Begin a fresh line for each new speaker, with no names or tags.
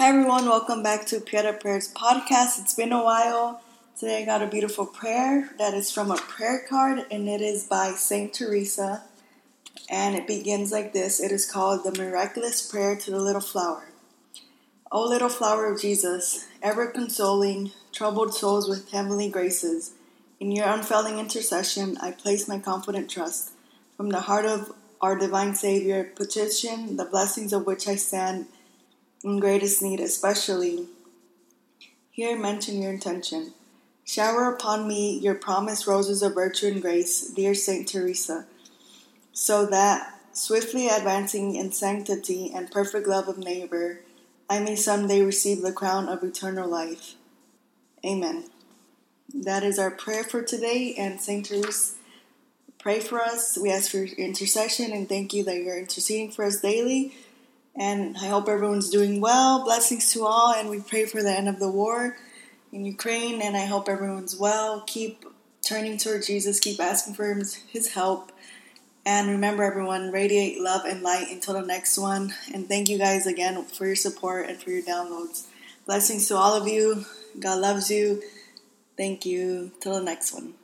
Hi everyone, welcome back to Pieta Prayers podcast. It's been a while. Today I got a beautiful prayer that is from a prayer card and it is by Saint Teresa. And it begins like this. It is called the miraculous prayer to the little flower. O little flower of Jesus, ever consoling troubled souls with heavenly graces, in your unfailing intercession I place my confident trust. From the heart of our divine Savior, petition the blessings of which I stand in greatest need, especially. Here mention your intention. Shower upon me your promised roses of virtue and grace, dear Saint Teresa, so that, swiftly advancing in sanctity and perfect love of neighbor, I may someday receive the crown of eternal life. Amen. That is our prayer for today, and Saint Teresa, pray for us. We ask for your intercession and thank you that you're interceding for us daily. And I hope everyone's doing well. Blessings to all, and we pray for the end of the war in Ukraine. And I hope everyone's well. Keep turning toward Jesus, keep asking for His help. And remember, everyone, radiate love and light until the next one. And thank you guys again for your support and for your downloads. Blessings to all of you. God loves you. Thank you. Till the next one.